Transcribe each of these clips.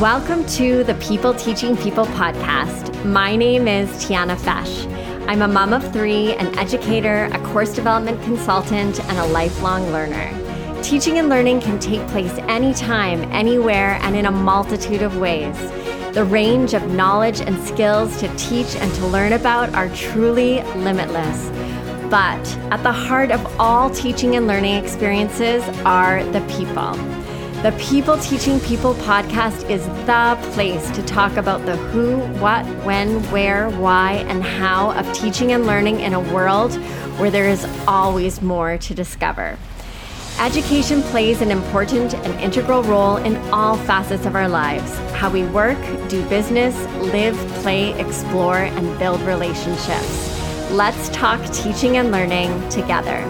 Welcome to the People Teaching People podcast. My name is Tiana Fesh. I'm a mom of three, an educator, a course development consultant, and a lifelong learner. Teaching and learning can take place anytime, anywhere, and in a multitude of ways. The range of knowledge and skills to teach and to learn about are truly limitless. But at the heart of all teaching and learning experiences are the people. The People Teaching People podcast is the place to talk about the who, what, when, where, why, and how of teaching and learning in a world where there is always more to discover. Education plays an important and integral role in all facets of our lives how we work, do business, live, play, explore, and build relationships. Let's talk teaching and learning together.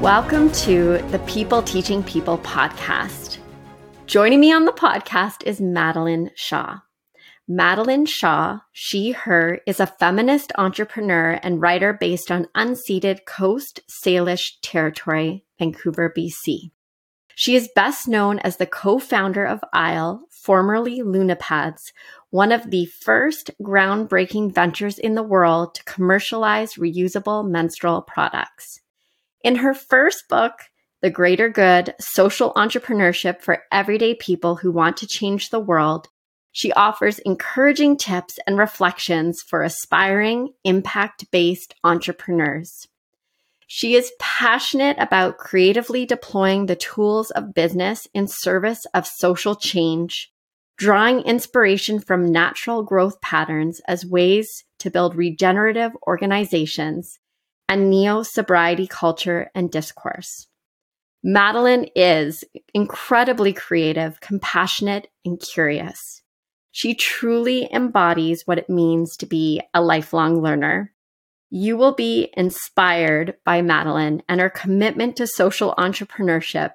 Welcome to the People Teaching People podcast. Joining me on the podcast is Madeleine Shaw. Madeleine Shaw, she, her, is a feminist entrepreneur and writer based on unceded Coast Salish territory, Vancouver, BC. She is best known as the co founder of Aisle, formerly Lunapads, one of the first groundbreaking ventures in the world to commercialize reusable menstrual products. In her first book, the greater good, social entrepreneurship for everyday people who want to change the world, she offers encouraging tips and reflections for aspiring, impact based entrepreneurs. She is passionate about creatively deploying the tools of business in service of social change, drawing inspiration from natural growth patterns as ways to build regenerative organizations and neo sobriety culture and discourse. Madeleine is incredibly creative, compassionate, and curious. She truly embodies what it means to be a lifelong learner. You will be inspired by Madeleine and her commitment to social entrepreneurship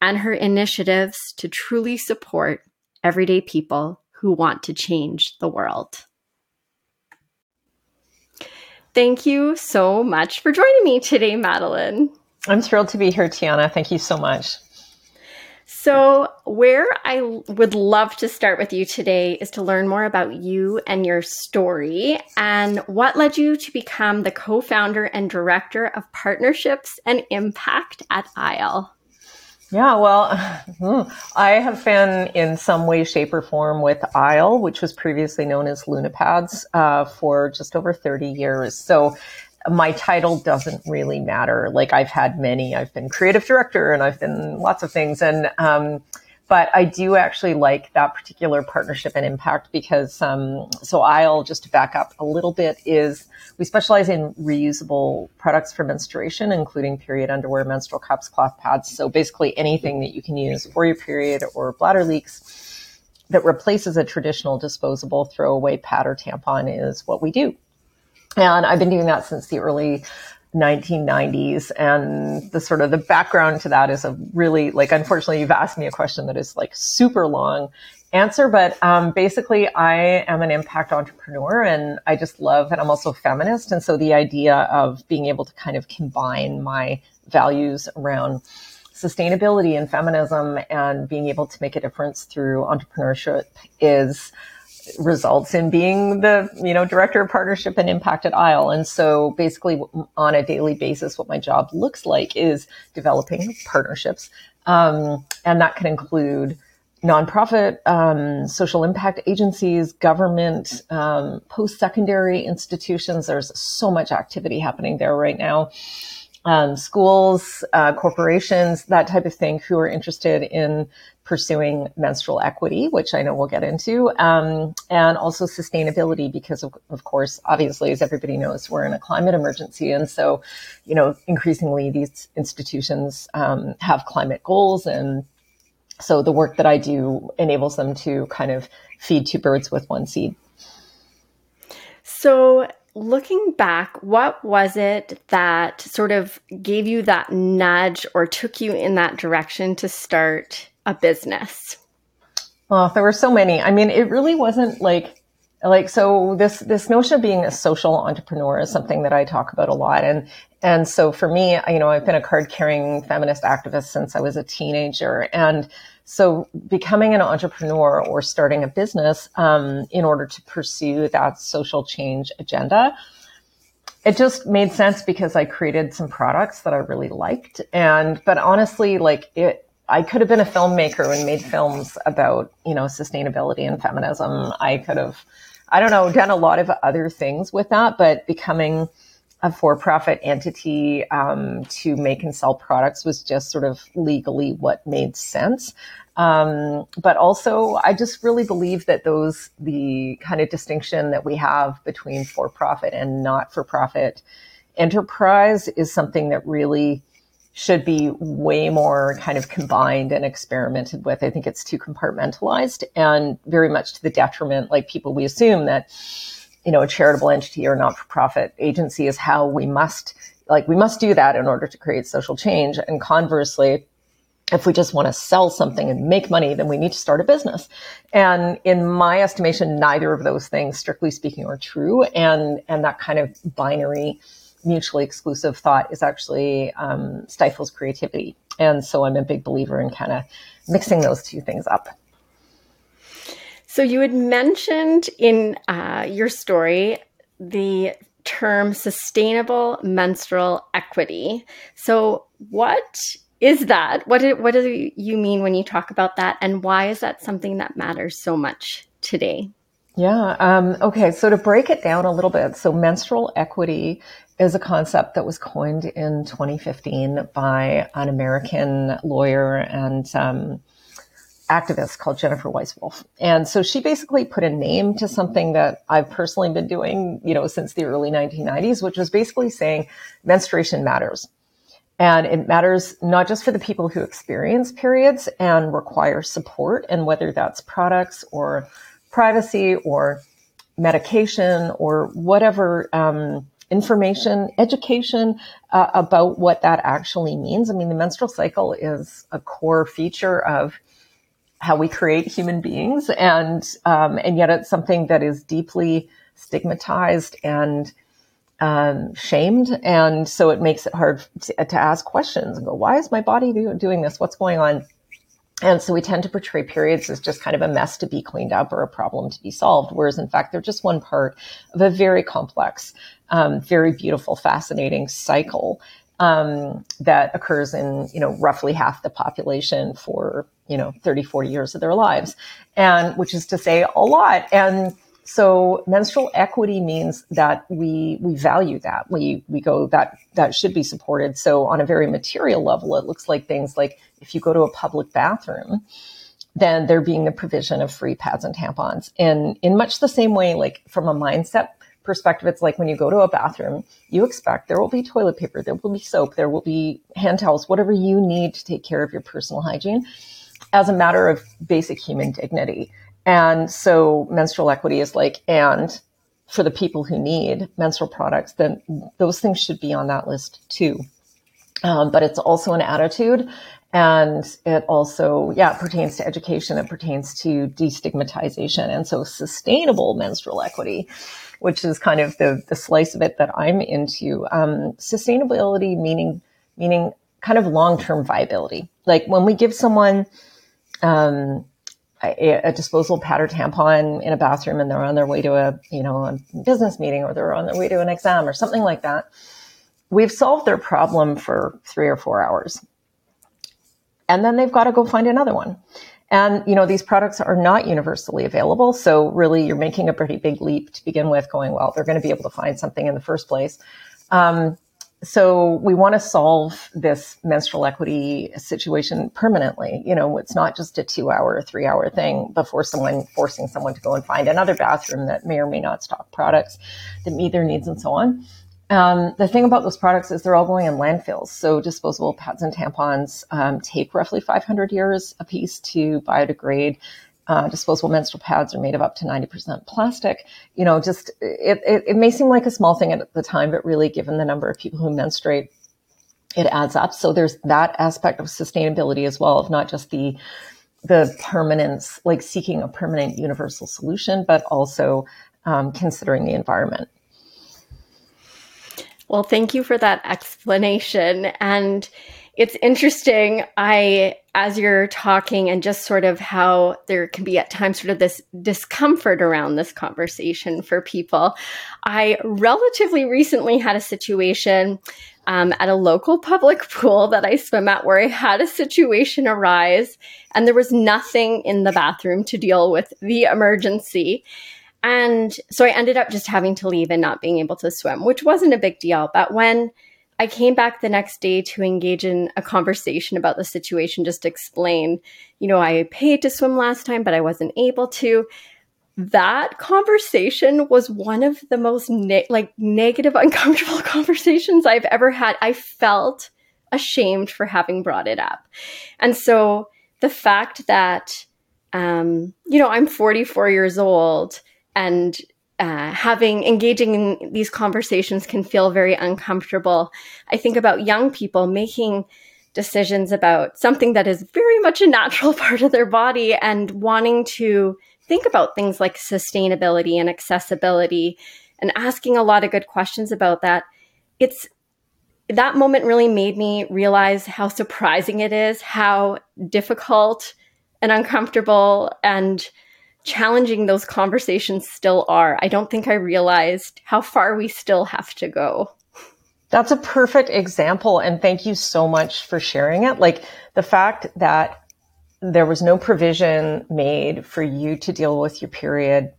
and her initiatives to truly support everyday people who want to change the world. Thank you so much for joining me today, Madeleine. I'm thrilled to be here, Tiana. Thank you so much. So, where I would love to start with you today is to learn more about you and your story and what led you to become the co founder and director of partnerships and impact at Aisle. Yeah, well, hmm, I have been in some way, shape, or form with Aisle, which was previously known as Lunapads, uh, for just over 30 years. So my title doesn't really matter. Like I've had many. I've been creative director and I've been lots of things. And um, but I do actually like that particular partnership and impact because um, so I'll just to back up a little bit is we specialize in reusable products for menstruation, including period underwear, menstrual cups, cloth pads. So basically anything that you can use for your period or bladder leaks that replaces a traditional disposable throwaway pad or tampon is what we do. And I've been doing that since the early 1990s. And the sort of the background to that is a really like, unfortunately, you've asked me a question that is like super long answer, but um, basically, I am an impact entrepreneur and I just love, and I'm also a feminist. And so the idea of being able to kind of combine my values around sustainability and feminism and being able to make a difference through entrepreneurship is results in being the you know director of partnership and impact at Aisle. And so basically, on a daily basis, what my job looks like is developing partnerships, um, and that can include nonprofit, um, social impact agencies, government, um, post secondary institutions. There's so much activity happening there right now. Um, schools, uh, corporations, that type of thing, who are interested in pursuing menstrual equity, which I know we'll get into, um, and also sustainability, because of, of, course, obviously, as everybody knows, we're in a climate emergency, and so, you know, increasingly these institutions um, have climate goals, and so the work that I do enables them to kind of feed two birds with one seed. So, looking back, what was it that sort of gave you that nudge or took you in that direction to start a business? Well, there were so many. I mean, it really wasn't like like so this this notion of being a social entrepreneur is something that I talk about a lot and and so for me, you know, I've been a card carrying feminist activist since I was a teenager and So becoming an entrepreneur or starting a business um, in order to pursue that social change agenda, it just made sense because I created some products that I really liked. And, but honestly, like it, I could have been a filmmaker and made films about, you know, sustainability and feminism. I could have, I don't know, done a lot of other things with that, but becoming a for-profit entity um, to make and sell products was just sort of legally what made sense. Um, but also, I just really believe that those the kind of distinction that we have between for-profit and not-for-profit enterprise is something that really should be way more kind of combined and experimented with. I think it's too compartmentalized and very much to the detriment, like people we assume that you know, a charitable entity or not for profit agency is how we must, like, we must do that in order to create social change. And conversely, if we just want to sell something and make money, then we need to start a business. And in my estimation, neither of those things, strictly speaking, are true. And, and that kind of binary, mutually exclusive thought is actually um, stifles creativity. And so I'm a big believer in kind of mixing those two things up. So you had mentioned in uh, your story the term sustainable menstrual equity. So what is that? What do, what do you mean when you talk about that? And why is that something that matters so much today? Yeah. Um, okay. So to break it down a little bit, so menstrual equity is a concept that was coined in 2015 by an American lawyer and um, activist called Jennifer Weiss-Wolf. And so she basically put a name to something that I've personally been doing, you know, since the early 1990s, which was basically saying menstruation matters. And it matters not just for the people who experience periods and require support, and whether that's products or privacy or medication or whatever um, information, education uh, about what that actually means. I mean, the menstrual cycle is a core feature of how we create human beings, and um, and yet it's something that is deeply stigmatized and um, shamed, and so it makes it hard to, to, ask questions and go, "Why is my body do, doing this? What's going on?" And so we tend to portray periods as just kind of a mess to be cleaned up or a problem to be solved, whereas in fact they're just one part of a very complex, um, very beautiful, fascinating cycle um, that occurs in you know roughly half the population for you know 30 40 years of their lives and which is to say a lot. And so menstrual equity means that we we value that. We we go that that should be supported. So on a very material level it looks like things like if you go to a public bathroom then there being the provision of free pads and tampons. And in much the same way like from a mindset perspective, it's like when you go to a bathroom, you expect there will be toilet paper, there will be soap, there will be hand towels, whatever you need to take care of your personal hygiene. As a matter of basic human dignity. And so menstrual equity is like, and for the people who need menstrual products, then those things should be on that list too. Um, but it's also an attitude and it also, yeah, it pertains to education. It pertains to destigmatization. And so sustainable menstrual equity which is kind of the, the slice of it that I'm into. Um, sustainability meaning, meaning kind of long-term viability. Like when we give someone, um, a, a, disposable pad or tampon in a bathroom and they're on their way to a, you know, a business meeting or they're on their way to an exam or something like that. We've solved their problem for three or four hours. And then they've got to go find another one. And, you know, these products are not universally available. So really you're making a pretty big leap to begin with going, well, they're going to be able to find something in the first place. Um, so we want to solve this menstrual equity situation permanently. You know, it's not just a two hour three hour thing before someone forcing someone to go and find another bathroom that may or may not stock products that meet their needs and so on. Um, the thing about those products is they're all going in landfills. So disposable pads and tampons um, take roughly 500 years a piece to biodegrade. Uh, disposable menstrual pads are made of up to 90% plastic. You know, just it, it, it may seem like a small thing at the time, but really given the number of people who menstruate, it adds up. So there's that aspect of sustainability as well, of not just the the permanence, like seeking a permanent universal solution, but also um, considering the environment. Well, thank you for that explanation. And it's interesting. I, as you're talking, and just sort of how there can be at times sort of this discomfort around this conversation for people. I relatively recently had a situation um, at a local public pool that I swim at where I had a situation arise and there was nothing in the bathroom to deal with the emergency. And so I ended up just having to leave and not being able to swim, which wasn't a big deal. But when I came back the next day to engage in a conversation about the situation, just to explain, you know, I paid to swim last time, but I wasn't able to. That conversation was one of the most ne- like negative, uncomfortable conversations I've ever had. I felt ashamed for having brought it up. And so the fact that, um, you know, I'm 44 years old and uh, having engaging in these conversations can feel very uncomfortable. I think about young people making decisions about something that is very much a natural part of their body and wanting to think about things like sustainability and accessibility and asking a lot of good questions about that. It's that moment really made me realize how surprising it is, how difficult and uncomfortable and challenging those conversations still are. I don't think I realized how far we still have to go. That's a perfect example. And thank you so much for sharing it. Like the fact that there was no provision made for you to deal with your period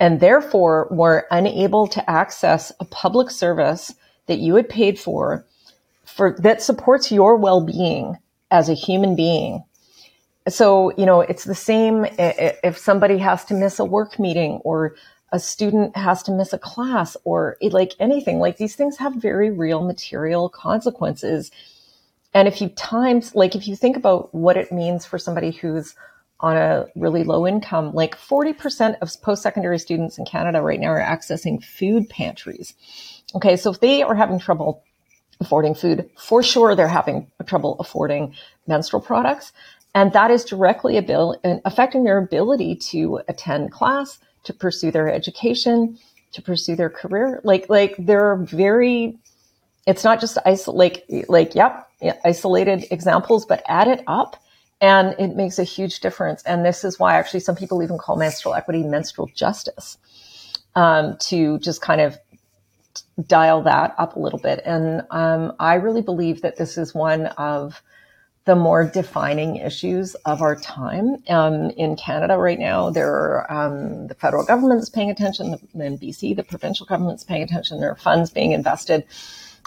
and therefore were unable to access a public service that you had paid for, for that supports your well-being as a human being so, you know, it's the same if somebody has to miss a work meeting or a student has to miss a class or like anything, like these things have very real material consequences. And if you times, like if you think about what it means for somebody who's on a really low income, like 40% of post-secondary students in Canada right now are accessing food pantries. Okay. So if they are having trouble affording food, for sure they're having trouble affording menstrual products. And that is directly abil- affecting their ability to attend class, to pursue their education, to pursue their career. Like, like they're very, it's not just isol- like, like, yep, isolated examples, but add it up and it makes a huge difference. And this is why actually some people even call menstrual equity menstrual justice, um, to just kind of dial that up a little bit. And, um, I really believe that this is one of, the more defining issues of our time. Um, in Canada right now, there are, um, the federal government is paying attention, in BC, the provincial government is paying attention. There are funds being invested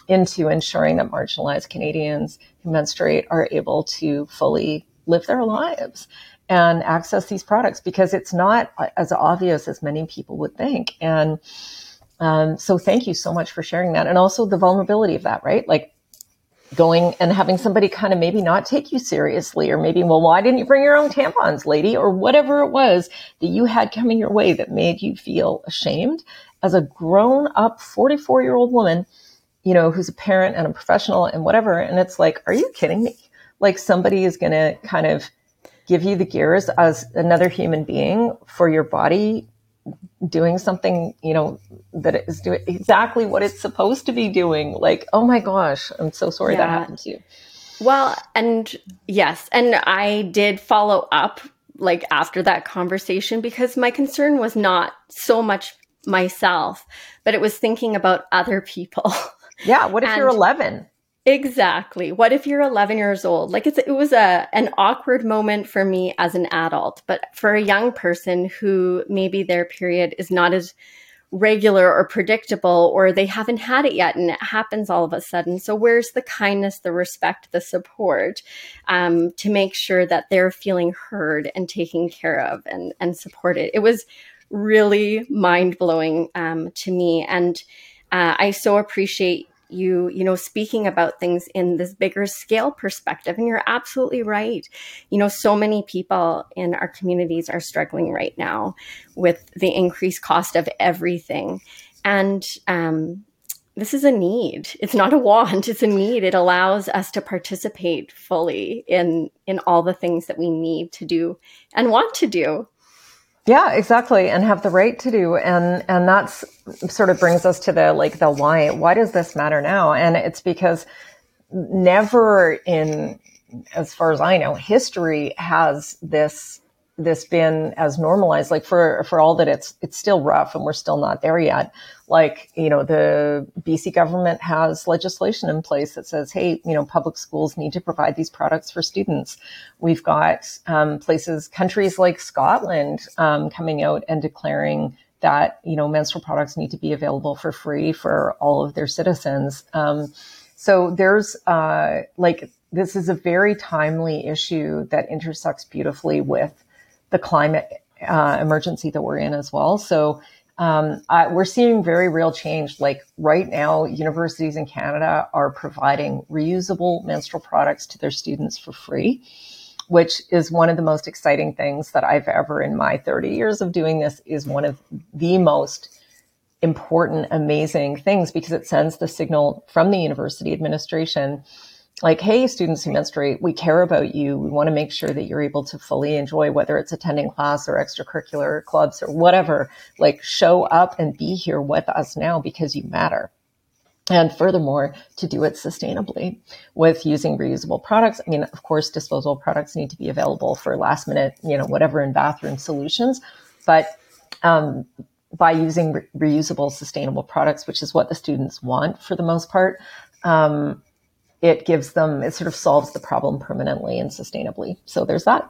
into ensuring that marginalized Canadians who menstruate are able to fully live their lives and access these products because it's not as obvious as many people would think. And um, so thank you so much for sharing that. And also the vulnerability of that, right? Like going and having somebody kind of maybe not take you seriously or maybe, well, why didn't you bring your own tampons, lady? Or whatever it was that you had coming your way that made you feel ashamed as a grown up 44 year old woman, you know, who's a parent and a professional and whatever. And it's like, are you kidding me? Like somebody is going to kind of give you the gears as another human being for your body doing something, you know, that is doing exactly what it's supposed to be doing. Like, oh my gosh, I'm so sorry yeah. that happened to you. Well, and yes, and I did follow up like after that conversation because my concern was not so much myself, but it was thinking about other people. Yeah, what if and, you're 11? Exactly. What if you're 11 years old? Like it was a an awkward moment for me as an adult, but for a young person who maybe their period is not as regular or predictable or they haven't had it yet and it happens all of a sudden. So where's the kindness, the respect, the support um, to make sure that they're feeling heard and taken care of and and supported? It was really mind blowing um, to me and. Uh, I so appreciate you you know speaking about things in this bigger scale perspective and you're absolutely right. You know so many people in our communities are struggling right now with the increased cost of everything. And um, this is a need. It's not a want it's a need. It allows us to participate fully in in all the things that we need to do and want to do yeah, exactly. And have the right to do. And, and that's sort of brings us to the, like, the why. Why does this matter now? And it's because never in, as far as I know, history has this this been as normalized like for for all that it's it's still rough and we're still not there yet. Like you know the BC government has legislation in place that says hey you know public schools need to provide these products for students. We've got um, places countries like Scotland um, coming out and declaring that you know menstrual products need to be available for free for all of their citizens. Um, so there's uh, like this is a very timely issue that intersects beautifully with the climate uh, emergency that we're in as well. So um, I, we're seeing very real change. Like right now, universities in Canada are providing reusable menstrual products to their students for free, which is one of the most exciting things that I've ever in my 30 years of doing this is one of the most important, amazing things because it sends the signal from the university administration like, hey, students who menstruate, we care about you. We want to make sure that you're able to fully enjoy whether it's attending class or extracurricular clubs or whatever. Like, show up and be here with us now because you matter. And furthermore, to do it sustainably with using reusable products. I mean, of course, disposable products need to be available for last minute, you know, whatever in bathroom solutions. But um, by using re- reusable, sustainable products, which is what the students want for the most part, um, it gives them, it sort of solves the problem permanently and sustainably. So there's that.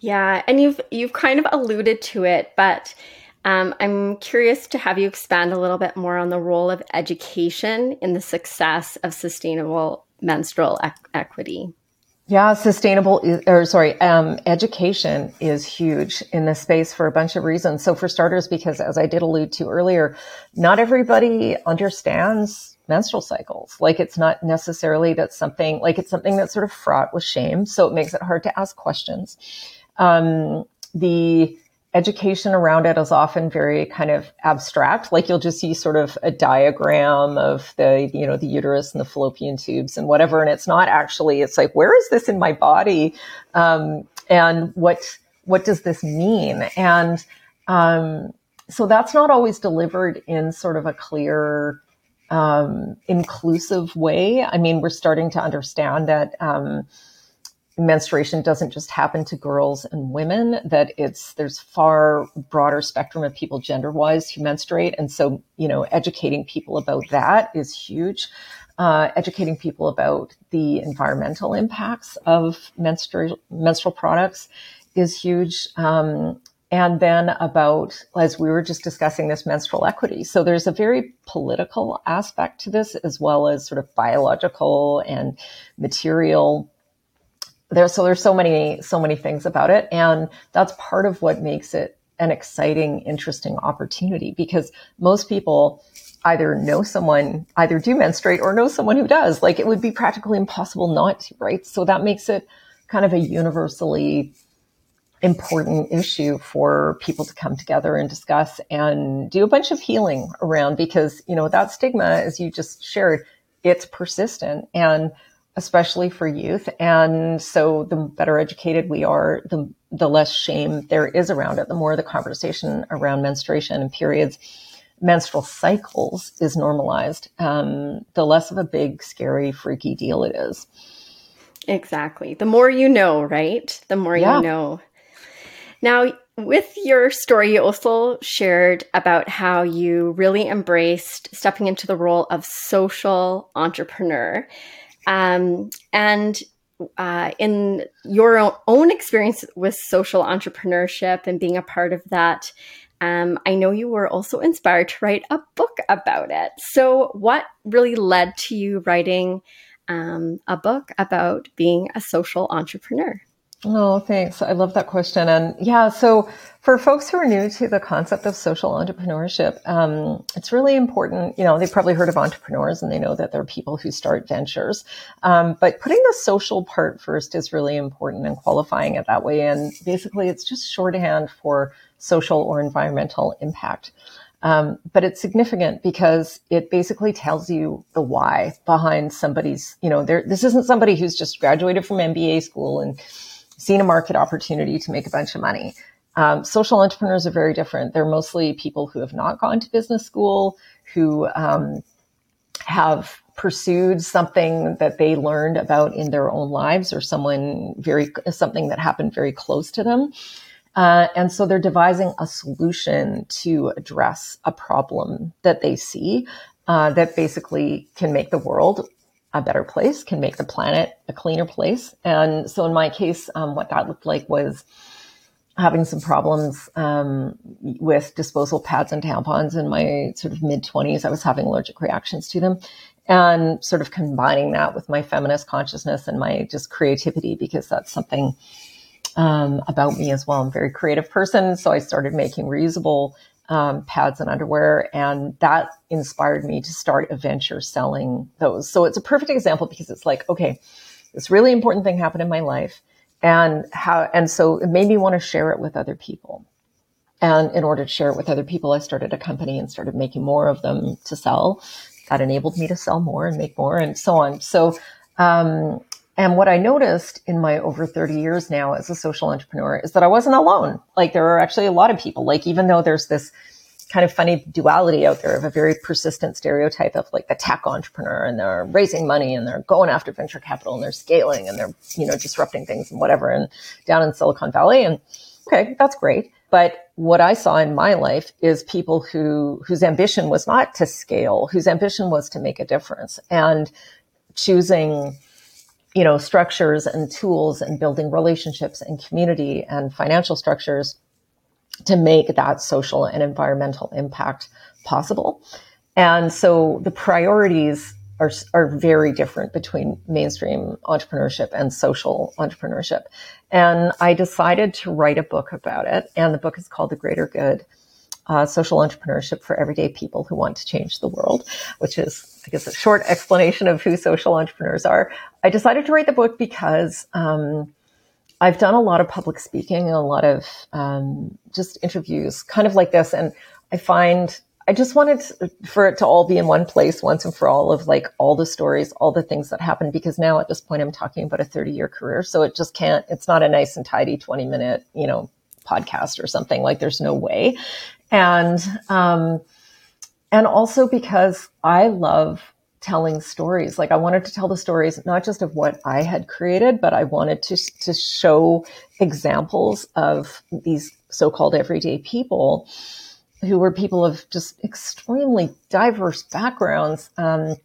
Yeah, and you've you've kind of alluded to it, but um, I'm curious to have you expand a little bit more on the role of education in the success of sustainable menstrual e- equity. Yeah, sustainable or sorry, um, education is huge in this space for a bunch of reasons. So for starters, because as I did allude to earlier, not everybody understands menstrual cycles. Like it's not necessarily that something, like it's something that's sort of fraught with shame. So it makes it hard to ask questions. Um, the education around it is often very kind of abstract. Like you'll just see sort of a diagram of the, you know, the uterus and the fallopian tubes and whatever. And it's not actually, it's like, where is this in my body? Um, and what, what does this mean? And, um, so that's not always delivered in sort of a clear, um, inclusive way. I mean, we're starting to understand that um, menstruation doesn't just happen to girls and women; that it's there's far broader spectrum of people gender-wise who menstruate, and so you know, educating people about that is huge. Uh, educating people about the environmental impacts of menstrual menstrual products is huge. Um, and then about, as we were just discussing, this menstrual equity. So there's a very political aspect to this, as well as sort of biological and material. There, so there's so many, so many things about it, and that's part of what makes it an exciting, interesting opportunity because most people either know someone, either do menstruate or know someone who does. Like it would be practically impossible not to, right? So that makes it kind of a universally important issue for people to come together and discuss and do a bunch of healing around because, you know, that stigma, as you just shared, it's persistent and especially for youth. And so the better educated we are, the, the less shame there is around it, the more the conversation around menstruation and periods, menstrual cycles is normalized, um, the less of a big, scary, freaky deal it is. Exactly. The more you know, right? The more yeah. you know. Now, with your story, you also shared about how you really embraced stepping into the role of social entrepreneur. Um, and uh, in your own experience with social entrepreneurship and being a part of that, um, I know you were also inspired to write a book about it. So, what really led to you writing um, a book about being a social entrepreneur? Oh, thanks. I love that question. And yeah, so for folks who are new to the concept of social entrepreneurship, um, it's really important. You know, they've probably heard of entrepreneurs and they know that they're people who start ventures. Um, but putting the social part first is really important and qualifying it that way. And basically, it's just shorthand for social or environmental impact. Um, but it's significant because it basically tells you the why behind somebody's, you know, there, this isn't somebody who's just graduated from MBA school and seen a market opportunity to make a bunch of money. Um, social entrepreneurs are very different. They're mostly people who have not gone to business school, who um, have pursued something that they learned about in their own lives or someone very something that happened very close to them uh, and so they're devising a solution to address a problem that they see uh, that basically can make the world a better place, can make the planet a cleaner place. And so in my case, um, what that looked like was having some problems um, with disposal pads and tampons in my sort of mid 20s. I was having allergic reactions to them and sort of combining that with my feminist consciousness and my just creativity because that's something um, about me as well. I'm a very creative person, so I started making reusable um, pads and underwear, and that inspired me to start a venture selling those. So it's a perfect example because it's like, okay, this really important thing happened in my life, and how, and so it made me want to share it with other people. And in order to share it with other people, I started a company and started making more of them to sell. That enabled me to sell more and make more, and so on. So um, and what I noticed in my over 30 years now as a social entrepreneur is that I wasn't alone. Like there are actually a lot of people, like even though there's this kind of funny duality out there of a very persistent stereotype of like the tech entrepreneur and they're raising money and they're going after venture capital and they're scaling and they're, you know, disrupting things and whatever and down in Silicon Valley. And okay, that's great. But what I saw in my life is people who, whose ambition was not to scale, whose ambition was to make a difference and choosing you know, structures and tools and building relationships and community and financial structures to make that social and environmental impact possible. And so the priorities are, are very different between mainstream entrepreneurship and social entrepreneurship. And I decided to write a book about it. And the book is called The Greater Good uh, social entrepreneurship for everyday people who want to change the world, which is, I guess, a short explanation of who social entrepreneurs are. I decided to write the book because um, I've done a lot of public speaking and a lot of um, just interviews, kind of like this, and I find I just wanted for it to all be in one place once and for all of like all the stories, all the things that happened. Because now at this point, I'm talking about a 30 year career. So it just can't, it's not a nice and tidy 20 minute, you know, podcast or something. Like there's no way and um, and also because I love telling stories. Like I wanted to tell the stories not just of what I had created, but I wanted to to show examples of these so-called everyday people who were people of just extremely diverse backgrounds um,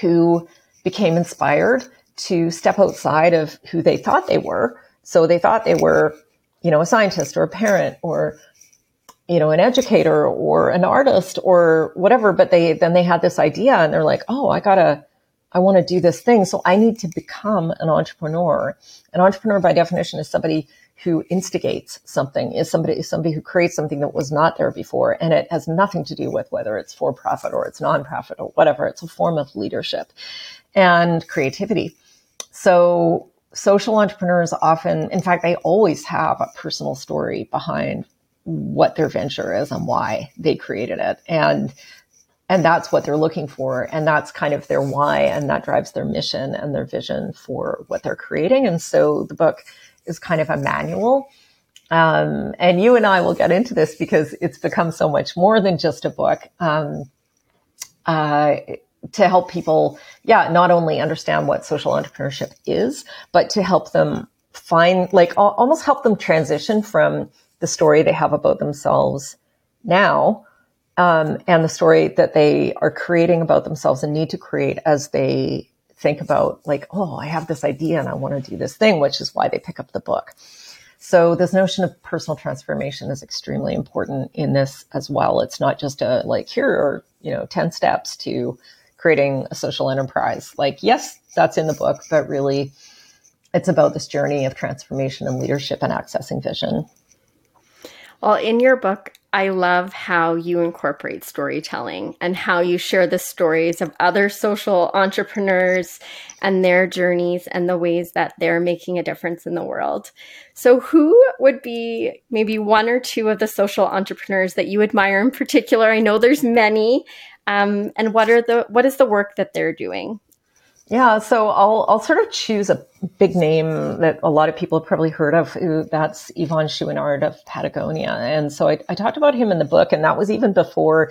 who became inspired to step outside of who they thought they were. So they thought they were, you know, a scientist or a parent or you know, an educator or an artist or whatever, but they, then they had this idea and they're like, oh, I gotta, I want to do this thing. So I need to become an entrepreneur. An entrepreneur by definition is somebody who instigates something, is somebody, is somebody who creates something that was not there before. And it has nothing to do with whether it's for profit or it's nonprofit or whatever. It's a form of leadership and creativity. So social entrepreneurs often, in fact, they always have a personal story behind what their venture is and why they created it. And and that's what they're looking for. And that's kind of their why and that drives their mission and their vision for what they're creating. And so the book is kind of a manual. Um, and you and i will get into this because it's become so much more than just a book. Um, uh, to help people yeah not only understand what social entrepreneurship is but to help them find like almost help them transition from the story they have about themselves now um, and the story that they are creating about themselves and need to create as they think about like oh i have this idea and i want to do this thing which is why they pick up the book. So this notion of personal transformation is extremely important in this as well. It's not just a like here are you know 10 steps to creating a social enterprise. Like yes that's in the book but really it's about this journey of transformation and leadership and accessing vision well, in your book, I love how you incorporate storytelling and how you share the stories of other social entrepreneurs and their journeys and the ways that they're making a difference in the world. So, who would be maybe one or two of the social entrepreneurs that you admire in particular? I know there's many. Um, and what are the what is the work that they're doing? Yeah, so I'll I'll sort of choose a big name that a lot of people have probably heard of. That's Yvon Chouinard of Patagonia, and so I, I talked about him in the book, and that was even before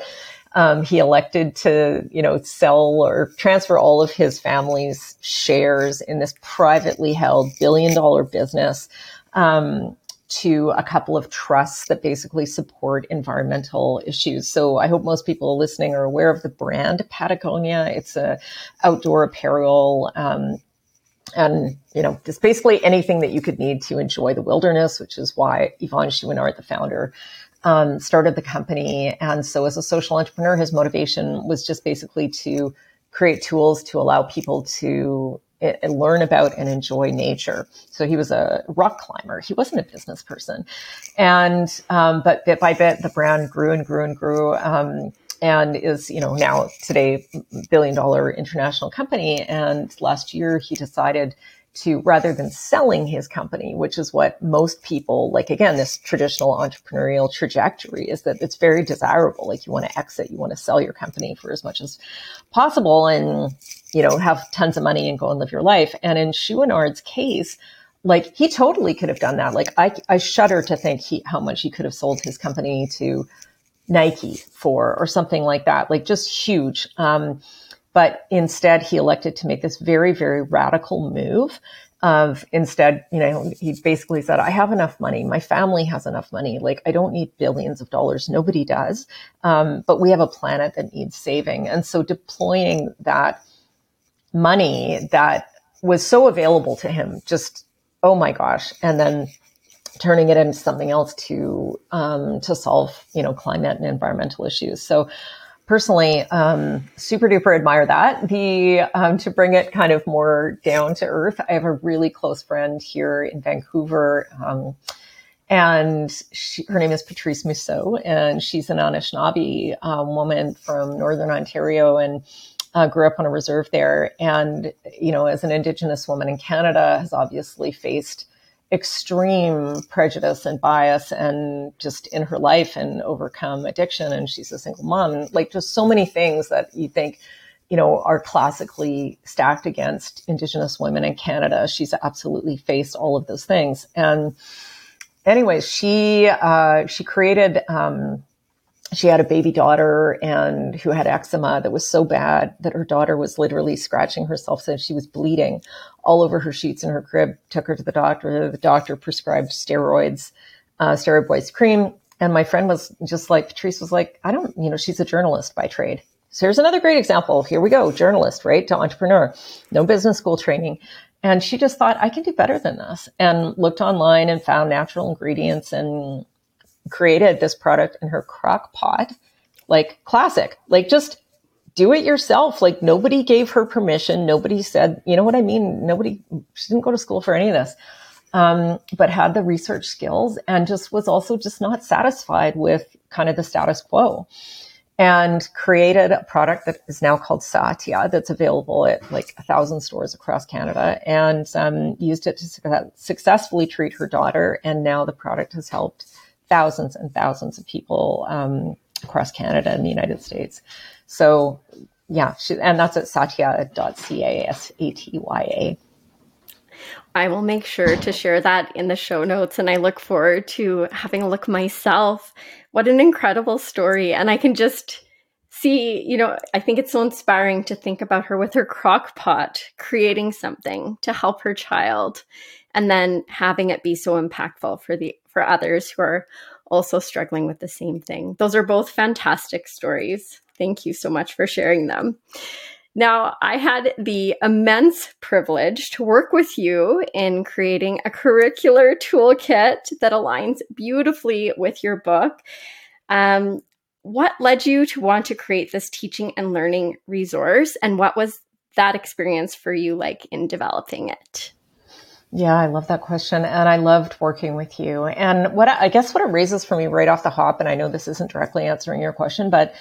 Um, he elected to, you know, sell or transfer all of his family's shares in this privately held billion dollar business. Um, to a couple of trusts that basically support environmental issues. So I hope most people listening are aware of the brand Patagonia. It's a outdoor apparel um, and you know it's basically anything that you could need to enjoy the wilderness which is why Yvon Chouinard the founder um, started the company and so as a social entrepreneur his motivation was just basically to create tools to allow people to uh, learn about and enjoy nature. So he was a rock climber. He wasn't a business person. And um, but bit by bit the brand grew and grew and grew um, and is, you know, now today billion dollar international company. And last year he decided to rather than selling his company, which is what most people like, again, this traditional entrepreneurial trajectory is that it's very desirable. Like you want to exit, you want to sell your company for as much as possible and, you know, have tons of money and go and live your life. And in Chouinard's case, like he totally could have done that. Like I, I shudder to think he, how much he could have sold his company to Nike for or something like that, like just huge. Um, but instead, he elected to make this very, very radical move. Of instead, you know, he basically said, I have enough money. My family has enough money. Like, I don't need billions of dollars. Nobody does. Um, but we have a planet that needs saving. And so deploying that money that was so available to him, just, oh my gosh. And then turning it into something else to um, to solve you know climate and environmental issues. So personally, um, super duper admire that. The um, to bring it kind of more down to earth. I have a really close friend here in Vancouver. Um, and she, her name is Patrice Mousseau, and she's an Anishinaabe um, woman from Northern Ontario, and uh, grew up on a reserve there. And you know, as an Indigenous woman in Canada, has obviously faced extreme prejudice and bias and just in her life and overcome addiction and she's a single mom like just so many things that you think you know are classically stacked against indigenous women in canada. She's absolutely faced all of those things. And anyways she uh, she created um, she had a baby daughter and who had eczema that was so bad that her daughter was literally scratching herself. So she was bleeding all over her sheets in her crib took her to the doctor. The doctor prescribed steroids uh, steroid boys cream. And my friend was just like patrice was like i don't you know she's a journalist by trade. So here's another great example. Here we go journalist right to entrepreneur. No business school training. And she just thought i can do better than this and looked online and found natural ingredients and created this product in her crock pot, like classic, like just do it yourself. Like nobody gave her permission. Nobody said, you know what I mean? Nobody, she didn't go to school for any of this. Um, but had the research skills and just was also just not satisfied with kind of the status quo and created a product that is now called Satya that's available at like a thousand stores across Canada and um, used it to successfully treat her daughter. And now the product has helped thousands and thousands of people um, across Canada and the United States. So, yeah, she, and that's at satya.ca, S-A-T-Y-A. I will make sure to share that in the show notes, and I look forward to having a look myself. What an incredible story. And I can just see, you know, I think it's so inspiring to think about her with her crock pot, creating something to help her child, and then having it be so impactful for the for others who are also struggling with the same thing. Those are both fantastic stories. Thank you so much for sharing them. Now, I had the immense privilege to work with you in creating a curricular toolkit that aligns beautifully with your book. Um, what led you to want to create this teaching and learning resource, and what was that experience for you like in developing it? Yeah, I love that question. And I loved working with you. And what I guess what it raises for me right off the hop, and I know this isn't directly answering your question, but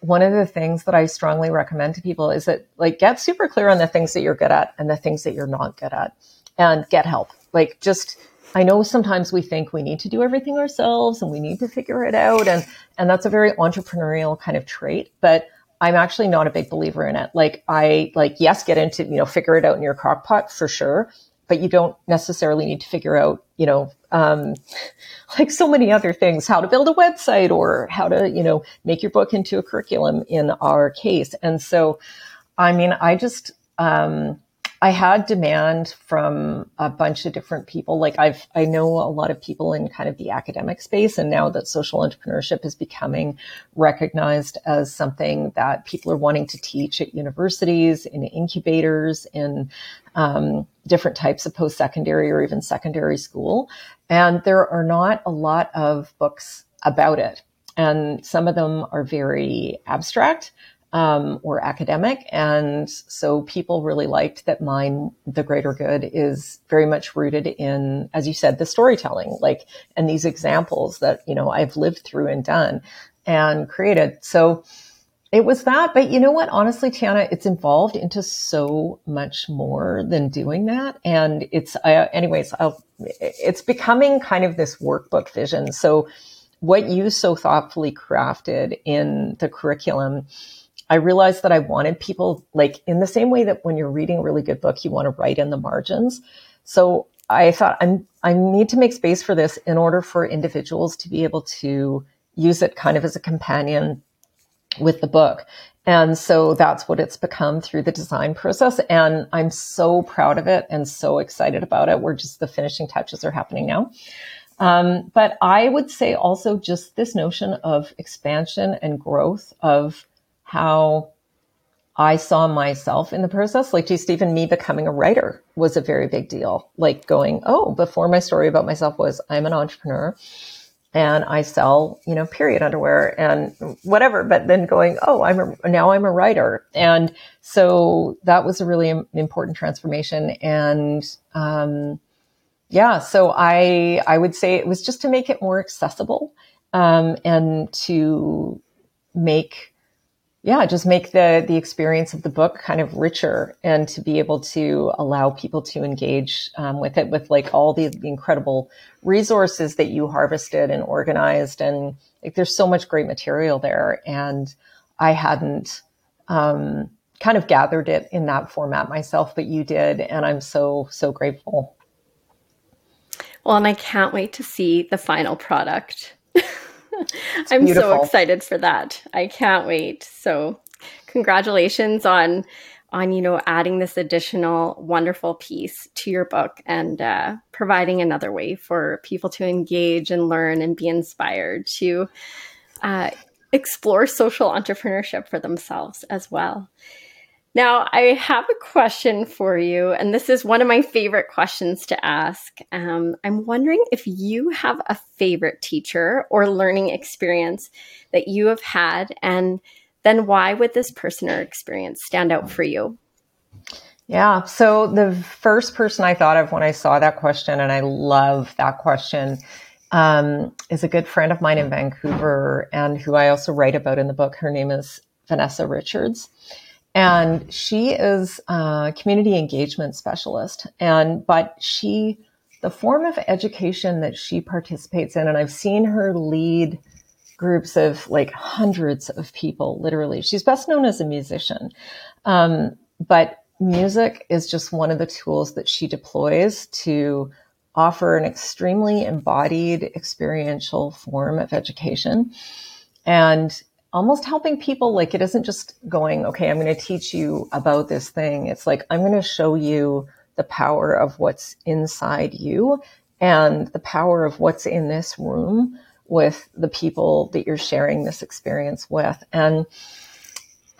one of the things that I strongly recommend to people is that like get super clear on the things that you're good at and the things that you're not good at and get help. Like just, I know sometimes we think we need to do everything ourselves and we need to figure it out. And, and that's a very entrepreneurial kind of trait, but I'm actually not a big believer in it. Like I, like, yes, get into, you know, figure it out in your crock pot for sure but you don't necessarily need to figure out, you know, um, like so many other things, how to build a website or how to, you know, make your book into a curriculum in our case. And so, I mean, I just, um, I had demand from a bunch of different people. Like I've, I know a lot of people in kind of the academic space. And now that social entrepreneurship is becoming recognized as something that people are wanting to teach at universities, in incubators, in um, different types of post-secondary or even secondary school. And there are not a lot of books about it. And some of them are very abstract um, or academic. And so people really liked that mine, The Greater Good, is very much rooted in, as you said, the storytelling, like, and these examples that, you know, I've lived through and done and created. So it was that. But you know what? Honestly, Tiana, it's involved into so much more than doing that. And it's, uh, anyways, I'll, it's becoming kind of this workbook vision. So what you so thoughtfully crafted in the curriculum, I realized that I wanted people like in the same way that when you're reading a really good book, you want to write in the margins. So I thought I'm, I need to make space for this in order for individuals to be able to use it kind of as a companion with the book. And so that's what it's become through the design process. And I'm so proud of it and so excited about it. We're just the finishing touches are happening now. Um, but I would say also just this notion of expansion and growth of how I saw myself in the process. Like just even me becoming a writer was a very big deal. Like going, oh, before my story about myself was I'm an entrepreneur and I sell, you know, period underwear and whatever. But then going, oh, I'm a, now I'm a writer. And so that was a really important transformation. And, um, yeah, so I, I would say it was just to make it more accessible, um, and to make, yeah, just make the the experience of the book kind of richer, and to be able to allow people to engage um, with it with like all the, the, incredible resources that you harvested and organized, and like there's so much great material there, and I hadn't um, kind of gathered it in that format myself, but you did, and I'm so so grateful. Well, and I can't wait to see the final product. I'm beautiful. so excited for that. I can't wait. So, congratulations on on you know adding this additional wonderful piece to your book and uh, providing another way for people to engage and learn and be inspired to uh, explore social entrepreneurship for themselves as well. Now, I have a question for you, and this is one of my favorite questions to ask. Um, I'm wondering if you have a favorite teacher or learning experience that you have had, and then why would this person or experience stand out for you? Yeah. So the first person I thought of when I saw that question, and I love that question, um, is a good friend of mine in Vancouver and who I also write about in the book. Her name is Vanessa Richards. And she is a community engagement specialist. And, but she, the form of education that she participates in, and I've seen her lead groups of like hundreds of people, literally. She's best known as a musician. Um, but music is just one of the tools that she deploys to offer an extremely embodied experiential form of education. And almost helping people like it isn't just going okay i'm going to teach you about this thing. It's like i'm going to show you the power of what's inside you and the power of what's in this room with the people that you're sharing this experience with. And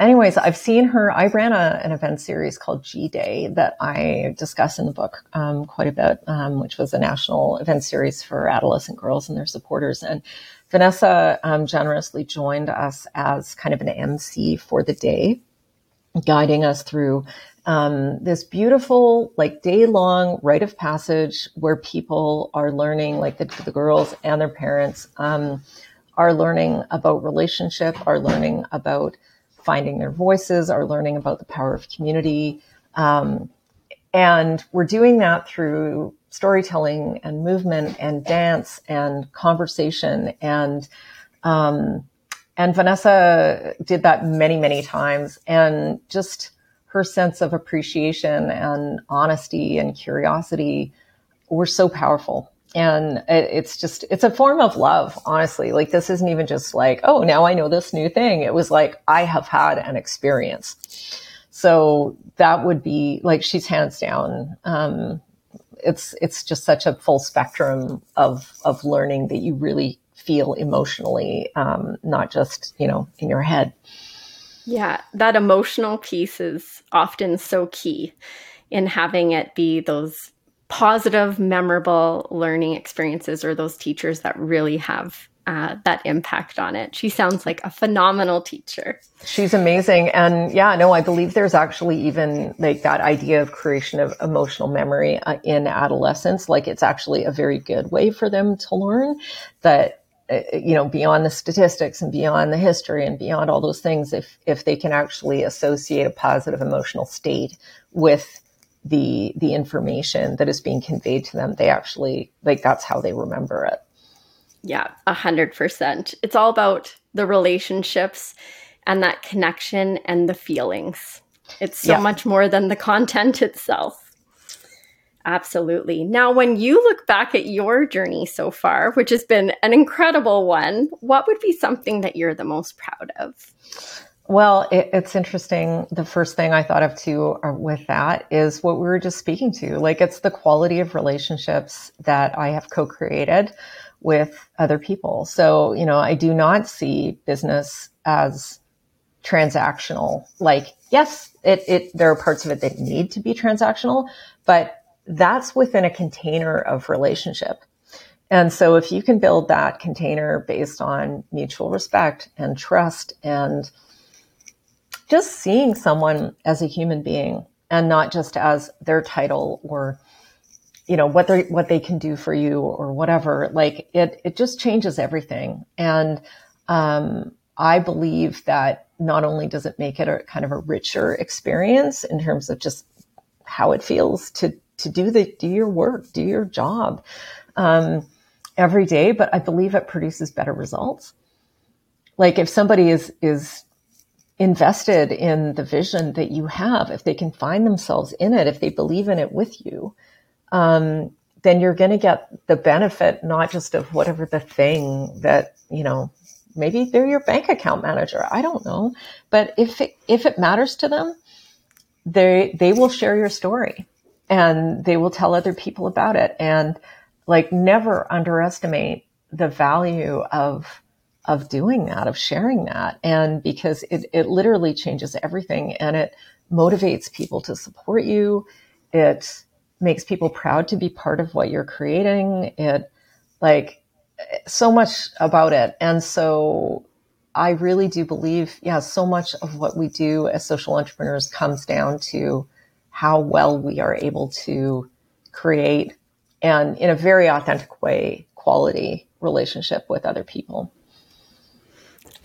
anyways i've seen her i ran a, an event series called g day that i discuss in the book um, quite a bit um, which was a national event series for adolescent girls and their supporters. And Vanessa um, generously joined us as kind of an MC for the day, guiding us through um, this beautiful, like day long rite of passage where people are learning, like the, the girls and their parents um, are learning about relationship, are learning about finding their voices, are learning about the power of community. Um, and we're doing that through storytelling and movement and dance and conversation. And um, and Vanessa did that many many times. And just her sense of appreciation and honesty and curiosity were so powerful. And it's just it's a form of love honestly. Like this isn't even just like oh now i know this new thing. It was like i have had an experience. So that would be like she's hands down um, it's it's just such a full spectrum of of learning that you really feel emotionally um, not just you know in your head. Yeah that emotional piece is often so key in having it be those positive, memorable learning experiences or those teachers that really have uh, that impact on it. She sounds like a phenomenal teacher. She's amazing. And yeah, no, I believe there's actually even like that idea of creation of emotional memory uh, in adolescence. Like it's actually a very good way for them to learn that uh, you know beyond the statistics and beyond the history and beyond all those things if if they can actually associate a positive emotional state with the the information that is being conveyed to them they actually like that's how they remember it yeah a hundred percent it's all about the relationships and that connection and the feelings it's so yeah. much more than the content itself Absolutely. Now, when you look back at your journey so far, which has been an incredible one, what would be something that you're the most proud of? Well, it, it's interesting. The first thing I thought of too uh, with that is what we were just speaking to. Like it's the quality of relationships that I have co-created with other people. So, you know, I do not see business as transactional. Like, yes, it, it, there are parts of it that need to be transactional, but that's within a container of relationship. And so if you can build that container based on mutual respect and trust and just seeing someone as a human being and not just as their title or you know what they what they can do for you or whatever like it it just changes everything. And um, i believe that not only does it make it a kind of a richer experience in terms of just how it feels to to do the do your work do your job um, every day but i believe it produces better results. Like if somebody is is invested in the vision that you have, if they can find themselves in it, if they believe in it with you, um, then you're going to get the benefit not just of whatever the thing that you know. Maybe they're your bank account manager. I don't know, but if it, if it matters to them, they they will share your story, and they will tell other people about it. And like, never underestimate the value of of doing that, of sharing that. And because it, it literally changes everything and it motivates people to support you. It makes people proud to be part of what you're creating. It like so much about it. And so I really do believe, yeah, so much of what we do as social entrepreneurs comes down to how well we are able to create and in a very authentic way, quality relationship with other people.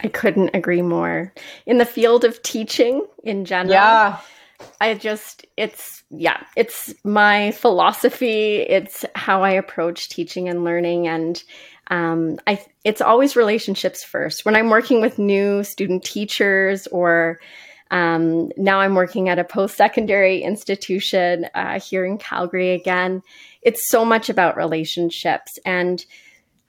I couldn't agree more. In the field of teaching in general, yeah. I just, it's, yeah, it's my philosophy. It's how I approach teaching and learning. And um, I, it's always relationships first. When I'm working with new student teachers or um, now I'm working at a post secondary institution uh, here in Calgary again, it's so much about relationships. And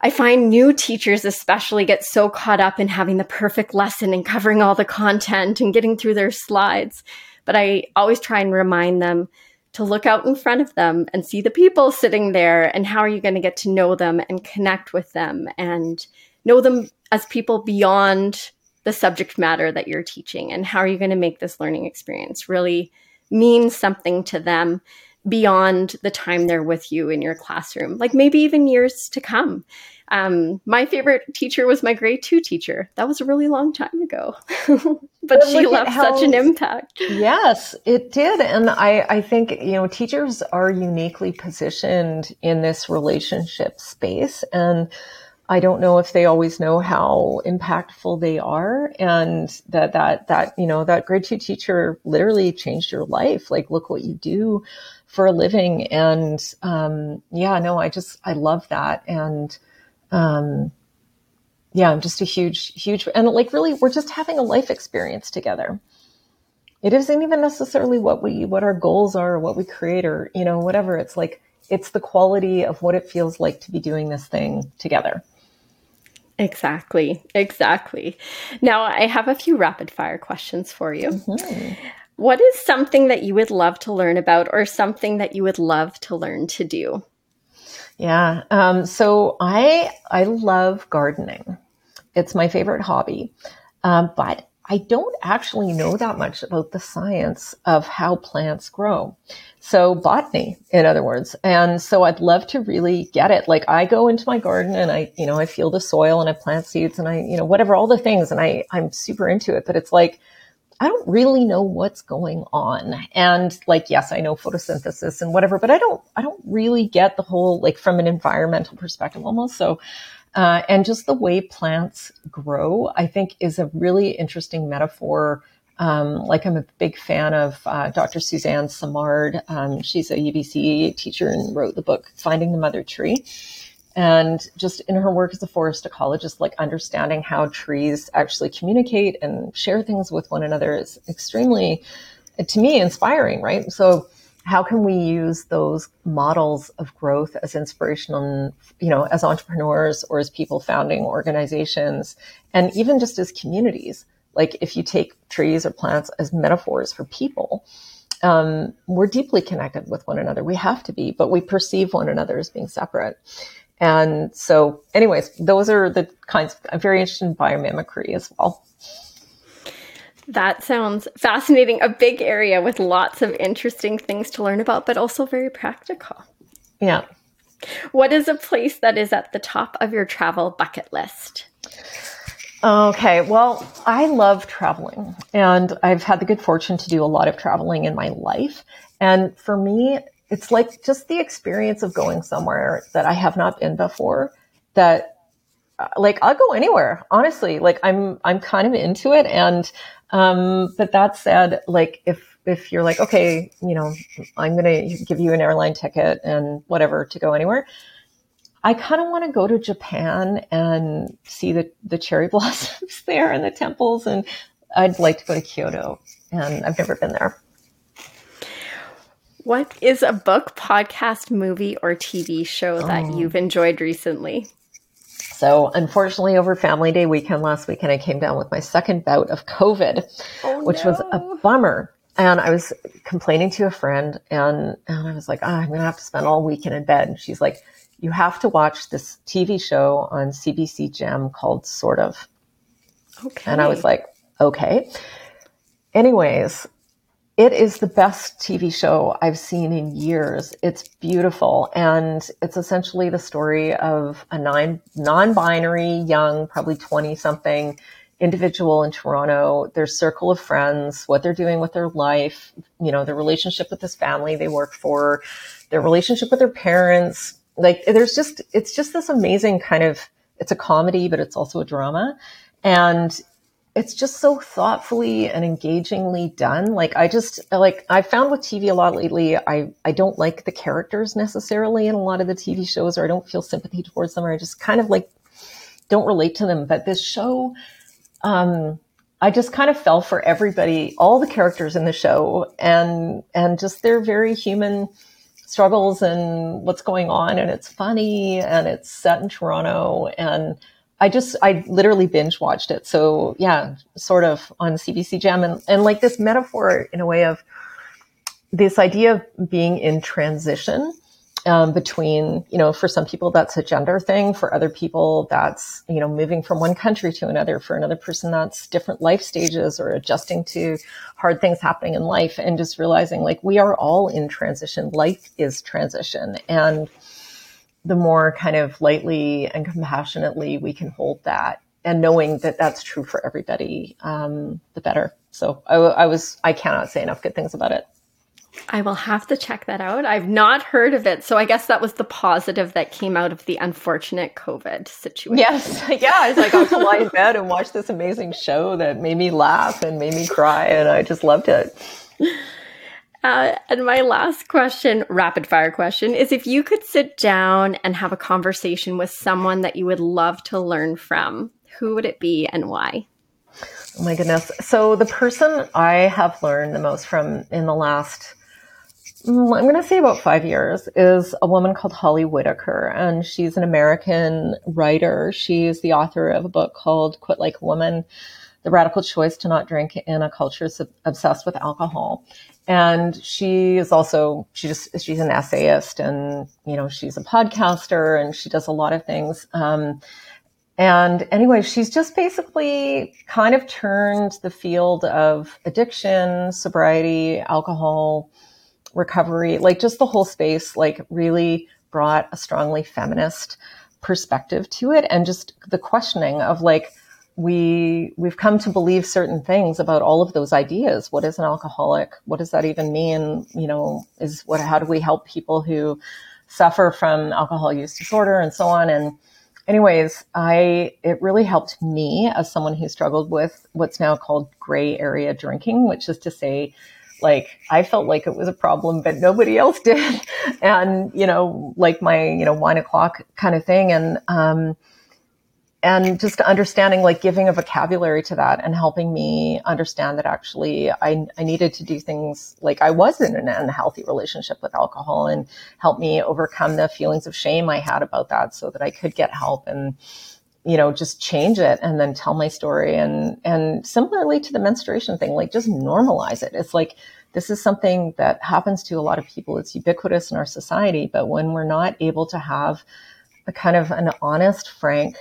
I find new teachers especially get so caught up in having the perfect lesson and covering all the content and getting through their slides. But I always try and remind them to look out in front of them and see the people sitting there and how are you going to get to know them and connect with them and know them as people beyond the subject matter that you're teaching and how are you going to make this learning experience really mean something to them beyond the time they're with you in your classroom, like maybe even years to come. Um, my favorite teacher was my grade two teacher. That was a really long time ago, but she left how, such an impact. Yes, it did. And I, I think, you know, teachers are uniquely positioned in this relationship space. And I don't know if they always know how impactful they are and that, that, that, you know, that grade two teacher literally changed your life. Like, look what you do for a living. And, um, yeah, no, I just, I love that. And, um, yeah, I'm just a huge, huge, and like really, we're just having a life experience together. it isn't even necessarily what we what our goals are, or what we create, or you know whatever. It's like it's the quality of what it feels like to be doing this thing together. Exactly, exactly. Now, I have a few rapid fire questions for you. Mm-hmm. What is something that you would love to learn about, or something that you would love to learn to do? Yeah. Um, so I I love gardening. It's my favorite hobby, um, but I don't actually know that much about the science of how plants grow. So botany, in other words. And so I'd love to really get it. Like I go into my garden and I, you know, I feel the soil and I plant seeds and I, you know, whatever, all the things. And I, I'm super into it, but it's like, I don't really know what's going on. And like, yes, I know photosynthesis and whatever, but I don't, I don't really get the whole, like from an environmental perspective almost. So, uh, and just the way plants grow, I think is a really interesting metaphor. Um, like I'm a big fan of uh, Dr. Suzanne Simard. Um, she's a UBC teacher and wrote the book Finding the Mother Tree and just in her work as a forest ecologist like understanding how trees actually communicate and share things with one another is extremely to me inspiring right? So how can we use those models of growth as inspirational you know as entrepreneurs or as people founding organizations and even just as communities? Like if you take trees or plants as metaphors for people um, we're deeply connected with one another. We have to be but we perceive one another as being separate and so, anyways, those are the kinds. I'm very interested in biomimicry as well. That sounds fascinating. A big area with lots of interesting things to learn about, but also very practical. Yeah. What is a place that is at the top of your travel bucket list? Okay, well, I love traveling and I've had the good fortune to do a lot of traveling in my life. And for me, it's like just the experience of going somewhere that I have not been before that uh, like I'll go anywhere, honestly. Like I'm I'm kind of into it and um but that said, like if if you're like, okay, you know, I'm to give you an airline ticket and whatever to go anywhere. I kind of want to go to Japan and see the, the cherry blossoms there and the temples. And I'd like to go to Kyoto and I've never been there. What is a book, podcast, movie, or TV show that oh. you've enjoyed recently? So, unfortunately, over Family Day weekend last weekend, I came down with my second bout of COVID, oh, which no. was a bummer. And I was complaining to a friend, and, and I was like, oh, I'm going to have to spend all weekend in bed. And she's like, You have to watch this TV show on CBC Gem called Sort of. Okay. And I was like, Okay. Anyways, it is the best TV show I've seen in years. It's beautiful. And it's essentially the story of a nine, non-binary, young, probably 20 something individual in Toronto, their circle of friends, what they're doing with their life, you know, their relationship with this family they work for, their relationship with their parents. Like there's just, it's just this amazing kind of, it's a comedy, but it's also a drama. And it's just so thoughtfully and engagingly done. Like I just like I found with TV a lot lately, I I don't like the characters necessarily in a lot of the TV shows, or I don't feel sympathy towards them, or I just kind of like don't relate to them. But this show, um, I just kind of fell for everybody, all the characters in the show, and and just their very human struggles and what's going on, and it's funny and it's set in Toronto and I just, I literally binge watched it. So yeah, sort of on CBC Gem and, and like this metaphor in a way of this idea of being in transition. Um, between, you know, for some people that's a gender thing. For other people, that's, you know, moving from one country to another. For another person, that's different life stages or adjusting to hard things happening in life and just realizing like we are all in transition. Life is transition. And, the more kind of lightly and compassionately we can hold that and knowing that that's true for everybody, um, the better. So I, I, was, I cannot say enough good things about it. I will have to check that out. I've not heard of it. So I guess that was the positive that came out of the unfortunate COVID situation. Yes. Yeah. I was like, I to lie in bed and watch this amazing show that made me laugh and made me cry. And I just loved it. Uh, and my last question, rapid fire question, is if you could sit down and have a conversation with someone that you would love to learn from, who would it be and why? Oh my goodness. So the person I have learned the most from in the last, mm, I'm going to say about five years, is a woman called Holly Whitaker, and she's an American writer. She is the author of a book called "Quit Like a Woman." The radical choice to not drink in a culture obsessed with alcohol. And she is also, she just, she's an essayist and, you know, she's a podcaster and she does a lot of things. Um, and anyway, she's just basically kind of turned the field of addiction, sobriety, alcohol, recovery, like just the whole space, like really brought a strongly feminist perspective to it and just the questioning of like, we we've come to believe certain things about all of those ideas what is an alcoholic what does that even mean you know is what how do we help people who suffer from alcohol use disorder and so on and anyways, I it really helped me as someone who struggled with what's now called gray area drinking, which is to say like I felt like it was a problem, but nobody else did. and, you know, like my, you know, wine o'clock kind of thing. And um and just understanding like giving a vocabulary to that and helping me understand that actually I, I needed to do things like I was in an unhealthy relationship with alcohol and help me overcome the feelings of shame I had about that so that I could get help and you know just change it and then tell my story and and similarly to the menstruation thing like just normalize it. It's like this is something that happens to a lot of people. It's ubiquitous in our society but when we're not able to have a kind of an honest frank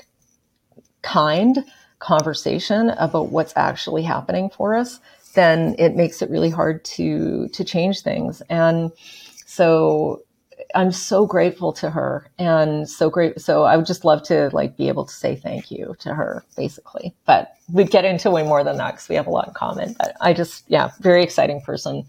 kind conversation about what's actually happening for us, then it makes it really hard to to change things. And so I'm so grateful to her and so great. So I would just love to like be able to say thank you to her basically, but we'd get into way more than that because we have a lot in common, but I just, yeah, very exciting person.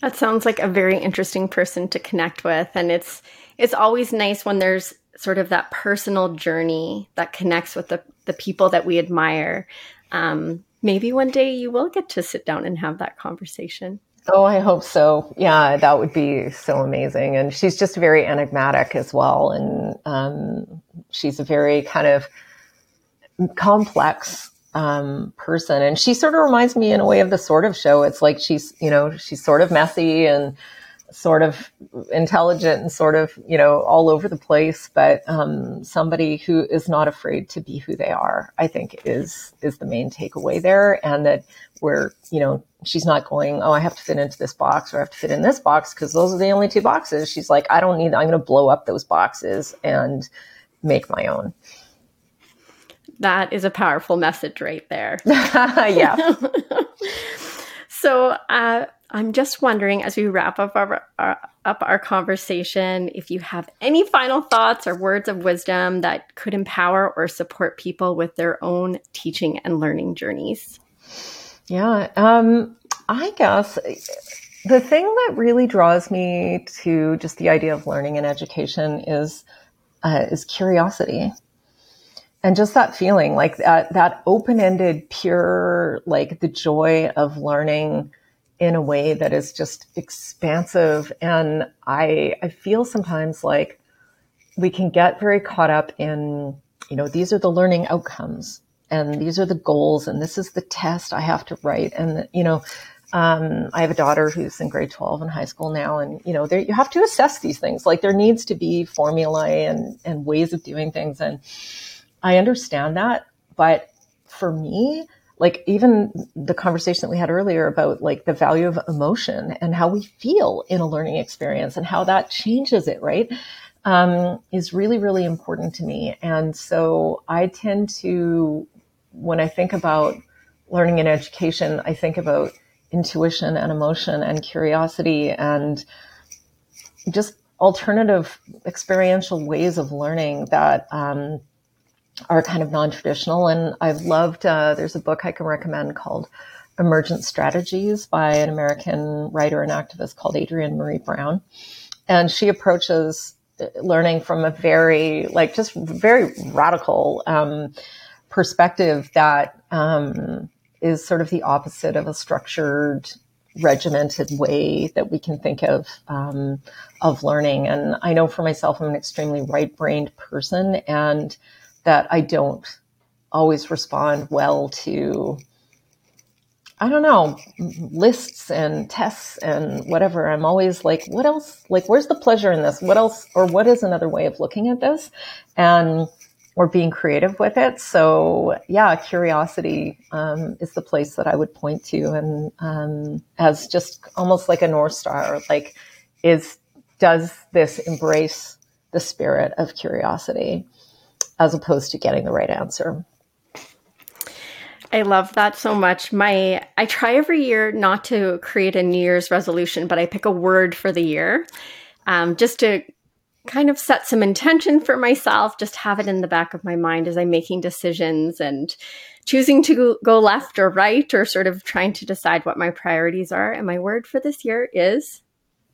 That sounds like a very interesting person to connect with. And it's, it's always nice when there's sort of that personal journey that connects with the, the people that we admire. Um, maybe one day you will get to sit down and have that conversation. Oh, I hope so. Yeah, that would be so amazing. And she's just very enigmatic as well. And um, she's a very kind of complex um, person. And she sort of reminds me in a way of the sort of show. It's like she's, you know, she's sort of messy and sort of intelligent and sort of, you know, all over the place, but um, somebody who is not afraid to be who they are, I think is is the main takeaway there. And that we're, you know, she's not going, oh, I have to fit into this box or I have to fit in this box because those are the only two boxes. She's like, I don't need, I'm going to blow up those boxes and make my own. That is a powerful message right there. yeah. so, uh, I'm just wondering, as we wrap up our, our, up our conversation, if you have any final thoughts or words of wisdom that could empower or support people with their own teaching and learning journeys. Yeah, um, I guess the thing that really draws me to just the idea of learning and education is uh, is curiosity and just that feeling like that that open-ended pure like the joy of learning in a way that is just expansive. And I, I feel sometimes like we can get very caught up in, you know, these are the learning outcomes and these are the goals and this is the test I have to write. And, you know, um, I have a daughter who's in grade 12 in high school now. And, you know, there, you have to assess these things. Like there needs to be formulae and, and ways of doing things. And I understand that. But for me, like even the conversation that we had earlier about like the value of emotion and how we feel in a learning experience and how that changes it, right? Um, is really, really important to me. And so I tend to, when I think about learning and education, I think about intuition and emotion and curiosity and just alternative experiential ways of learning that um, are kind of non-traditional. And I've loved, uh, there's a book I can recommend called Emergent Strategies by an American writer and activist called Adrienne Maree Brown. And she approaches uh, learning from a very, like, just very radical um, perspective that um, is sort of the opposite of a structured, regimented way that we can think of um, of learning. And I know for myself, I'm an extremely right-brained person, and that I don't always respond well to I don't know, lists and tests and whatever. I'm always like, what else? Like, where's the pleasure in this? What else? Or what is another way of looking at this? And, or being creative with it. So yeah, curiosity, um, is the place that I would point to and, um, as just almost like a North Star, like, is, does this embrace the spirit of curiosity as opposed to getting the right answer? I love that so much. My I try every year not to create a New Year's resolution, but I pick a word for the year, um, just to kind of set some intention for myself. Just have it in the back of my mind as I'm making decisions and choosing to go left or right, or sort of trying to decide what my priorities are. And my word for this year is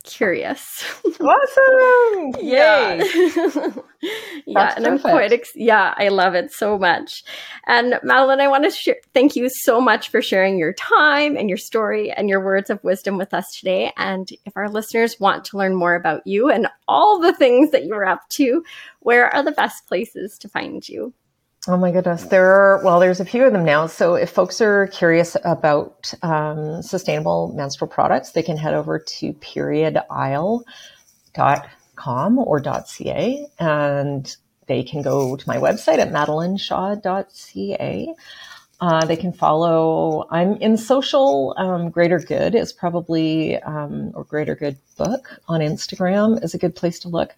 curious. Awesome! Yay! Yeah, yeah and I'm quite ex- yeah, I love it so much. And Madeleine, I want to sh- thank you so much for sharing your time and your story and your words of wisdom with us today. And if our listeners want to learn more about you and all the things that you're up to, where are the best places to find you? Oh my goodness. There are, well, there's a few of them now. So if folks are curious about um, sustainable menstrual products, they can head over to periodaisle.com or .ca and they can go to my website at madeleineshaw.ca. Uh, they can follow, I'm in social, um, Greater Good is probably, um, or Greater Good Book on Instagram is a good place to look.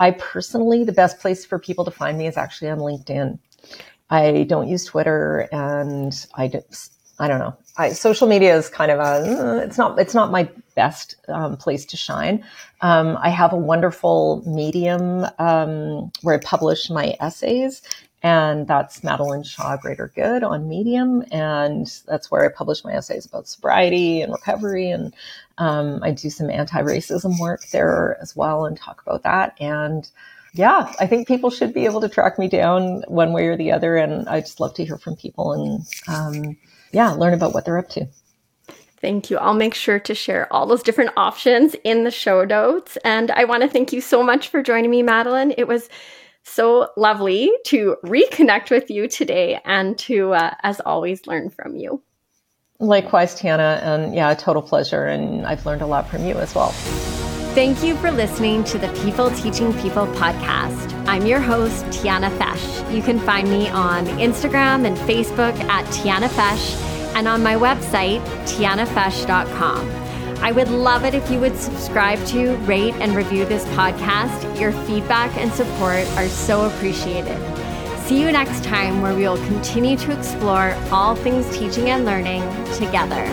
I personally, the best place for people to find me is actually on LinkedIn. I don't use Twitter and I just, I don't know. I, social media is kind of a, it's not, it's not my best um, place to shine. Um, I have a wonderful medium um, where I publish my essays and that's Madeleine Shaw Greater Good on Medium, and that's where I publish my essays about sobriety and recovery, and um, I do some anti-racism work there as well, and talk about that. And yeah, I think people should be able to track me down one way or the other. And I just love to hear from people and, um, yeah, learn about what they're up to. Thank you. I'll make sure to share all those different options in the show notes. And I want to thank you so much for joining me, Madeleine. It was so lovely to reconnect with you today and to, uh, as always, learn from you. Likewise, Tiana. And yeah, total pleasure. And I've learned a lot from you as well. Thank you for listening to the People Teaching People podcast. I'm your host, Tiana Fesh. You can find me on Instagram and Facebook at Tiana Fesh and on my website, tianafesh.com. I would love it if you would subscribe to, rate, and review this podcast. Your feedback and support are so appreciated. See you next time, where we will continue to explore all things teaching and learning together.